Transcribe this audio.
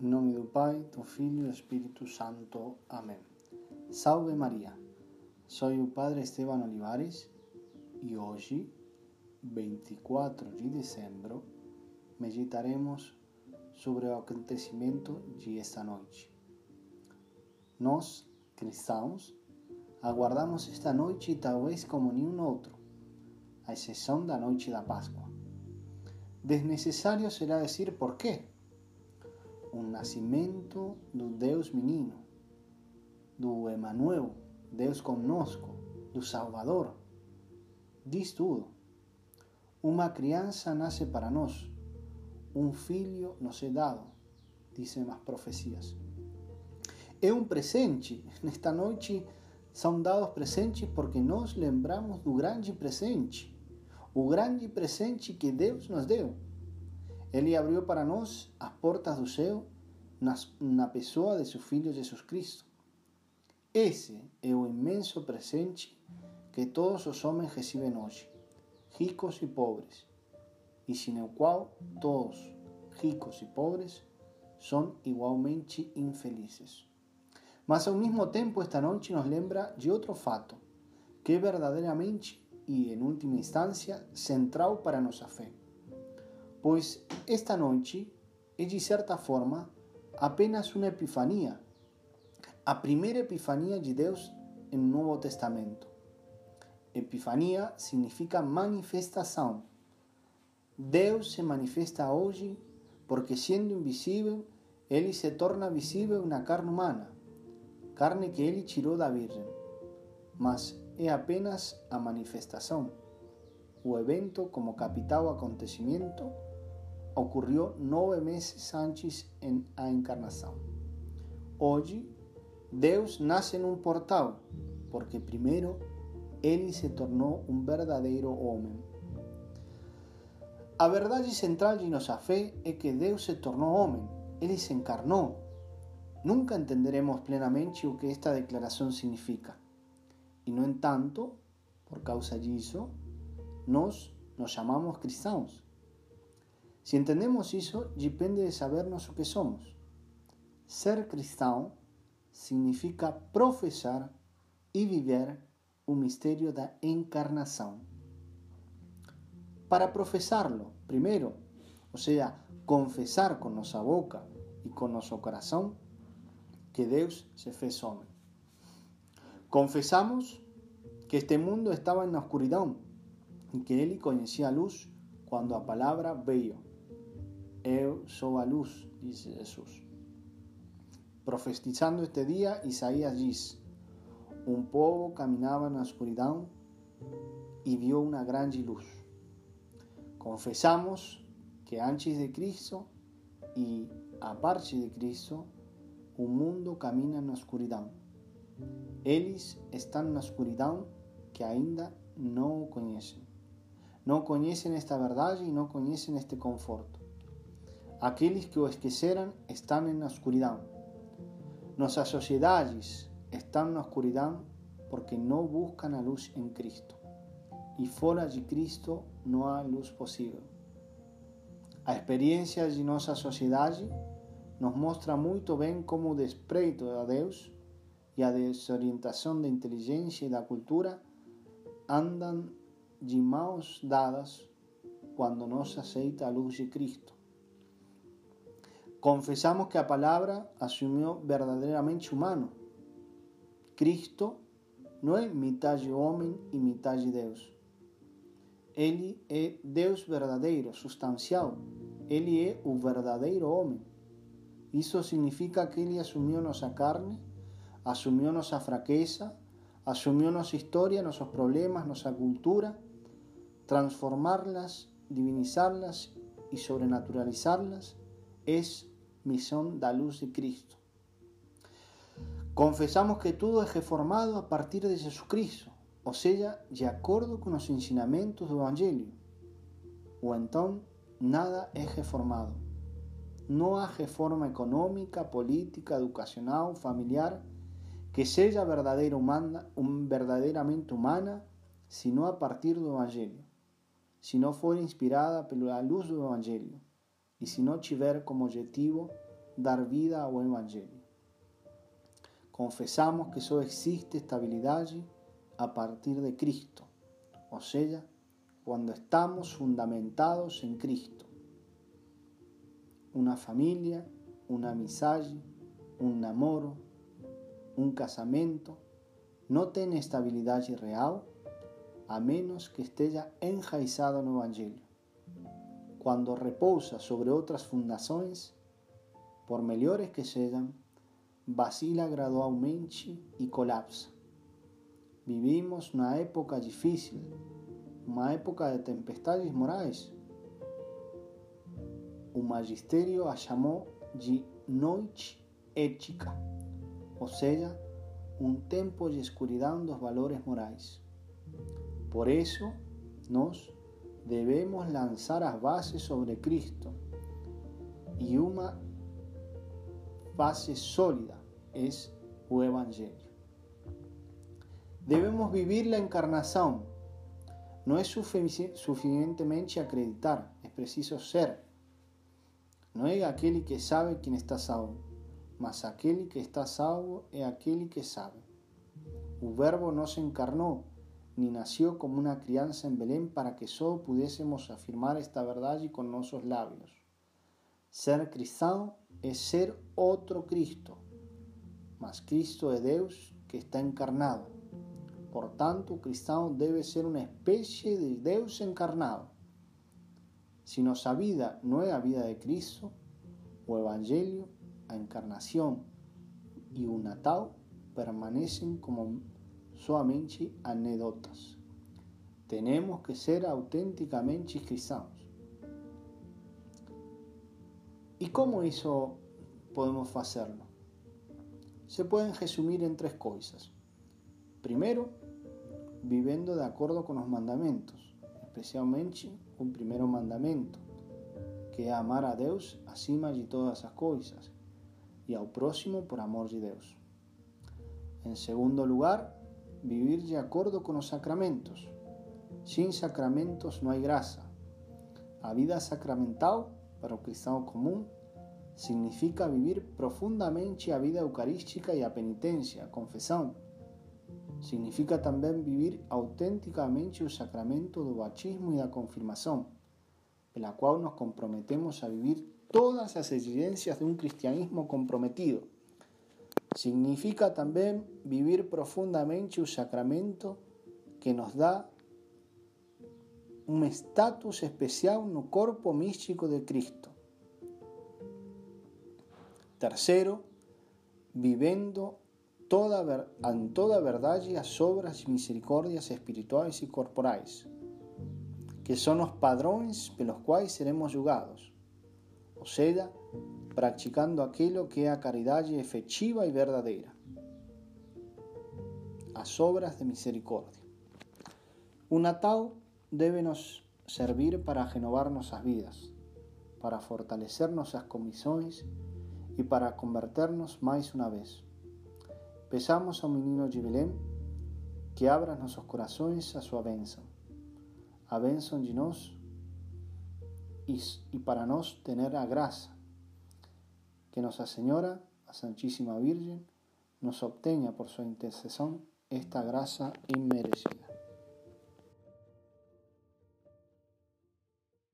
Em nome do Pai, do Filho e do Espírito Santo. Amém. Salve Maria. Sou o Padre Esteban Olivares e hoje, 24 de dezembro, meditaremos sobre o acontecimento de esta noite. Nós, cristãos, aguardamos esta noite talvez como nenhum outro, à exceção da noite da Páscoa. Desnecessário será dizer por quê um nascimento do Deus menino, do Emanuel, Deus conosco, do Salvador. Diz tudo. Uma criança nasce para nós, um filho nos é dado, dizem as profecias. É um presente. Nesta noite são dados presentes porque nós lembramos do grande presente, o grande presente que Deus nos deu ele abriu para nós as portas do céu na pessoa de seu Filho Jesus Cristo. Esse é o imenso presente que todos os homens recebem hoje, ricos e pobres, e sem o qual todos, ricos e pobres, são igualmente infelizes. Mas ao mesmo tempo, esta noite nos lembra de outro fato, que é verdadeiramente e, em última instância, central para nossa fé pois esta noite é de certa forma apenas uma epifania, a primeira epifania de Deus no Novo Testamento. Epifania significa manifestação. Deus se manifesta hoje porque, sendo invisível, ele se torna visível na carne humana, carne que ele tirou da Virgem. Mas é apenas a manifestação, o evento como capital acontecimento ocurrió nueve meses antes en a encarnação. Hoje, Deus nasce num portal, porque primeiro ele se tornou um verdadeiro homem. A verdade central de nossa fé é que Deus se tornou homem, ele se encarnou. Nunca entenderemos plenamente o que esta declaração significa. E, no entanto, por causa disso, nós nos chamamos cristãos. Si entendemos eso, depende de sabernos o que somos. Ser cristão significa professar e viver o mistério da encarnação. Para professá-lo, primeiro, ou seja, confessar com nossa boca e com nosso coração que Deus se fez homem. Confessamos que este mundo estava na escuridão e que Ele conhecia a luz quando a palavra veio Eu sou a luz, dice Jesús. Profetizando este día, Isaías dice, un povo caminaba na escuridão e viu uma grande luz. Confessamos que antes de Cristo e a parte de Cristo, o mundo camina na escuridão. Eles estão na escuridão que ainda não o conhecem. Não conhecem esta verdade e não conhecem este conforto. Aqueles que o esqueceram estão na escuridão. Nossas sociedades estão na escuridão porque não buscam a luz em Cristo. E fora de Cristo não há luz possível. A experiência de nossa sociedade nos mostra muito bem como o desprezo a Deus e a desorientação da inteligência e da cultura andam de mãos dadas quando não se aceita a luz de Cristo. Confesamos que a palabra asumió verdaderamente humano. Cristo não é metade homem e metade Deus. Ele é Deus verdadeiro, substancial. Ele é o verdadeiro homem. Isso significa que ele assumiu nossa carne, assumiu nossa fraqueza, assumiu nossa história, nossos problemas, nossa cultura, transformá-las, divinizá-las e sobrenaturalizá-las é misión da luz de Cristo. Confesamos que tudo é reformado a partir de Jesucristo, ou seja, de acordo com os ensinamentos do Evangelho. Ou então, nada é reformado. Não há reforma econômica, política, educacional, familiar que seja verdadeira humana, senão a partir do Evangelho, se não for inspirada pela luz do Evangelho e se não tiver como objetivo dar vida ao Evangelho. Confessamos que só existe estabilidade a partir de Cristo, ou seja, quando estamos fundamentados em Cristo. Uma família, uma amizade, um namoro, um casamento não tem estabilidade real a menos que esteja enraizado no Evangelho. Quando repousa sobre outras fundações, por melhores que sejam, vacila gradualmente e colapsa. Vivimos na época difícil, uma época de tempestades morais. O magistério a chamou de noite ética, ou seja, um tempo de escuridão dos valores morais. Por eso, nós devemos lançar as bases sobre Cristo e uma base sólida é o Evangelho. Devemos vivir a encarnação. Não é suficientemente acreditar, é preciso ser. Não é aquele que sabe quem está salvo, mas aquele que está salvo é aquele que sabe. O Verbo não se encarnou, ni nació como una crianza en Belén para que solo pudiésemos afirmar esta verdad y con nuestros labios. Ser cristiano es ser otro Cristo, mas Cristo es Dios que está encarnado. Por tanto, cristiano debe ser una especie de Dios encarnado. Si nuestra vida no es la vida de Cristo, o Evangelio, la encarnación y un Natal permanecen como somente anedotas. Tenemos que ser auténticamente cristianos. ¿Y cómo eso podemos hacerlo? Se pueden resumir en tres cosas. Primero, viviendo de acuerdo con los mandamientos, especialmente un primer mandamiento, que es amar a Dios acima de todas las cosas y al próximo por amor de Dios. En segundo lugar, vivir de acuerdo con los sacramentos. Sin sacramentos no hay gracia. La vida sacramental, para el cristiano común, significa vivir profundamente la vida eucarística y la penitencia, confesión. Significa también vivir auténticamente el sacramento del bautismo y la confirmación, en la cual nos comprometemos a vivir todas las exigencias de un cristianismo comprometido Significa también vivir profundamente un sacramento que nos da un estatus especial en el cuerpo místico de Cristo. Tercero, viviendo toda, en toda verdad las obras y misericordias espirituales y corporales, que son los padrones los cuales seremos jugados. O sea, practicando aquello que es a caridad efectiva y verdadera, las obras de misericordia. Un Natal debe nos servir para renovar nuestras vidas, para fortalecer nuestras comisiones y para convertirnos más una vez. Pesamos a un menino de que abra nuestros corazones a su benção, a benção de y para nos tener a gracia que Nuestra Señora, la Santísima Virgen, nos obtenga por su intercesión esta gracia inmerecida.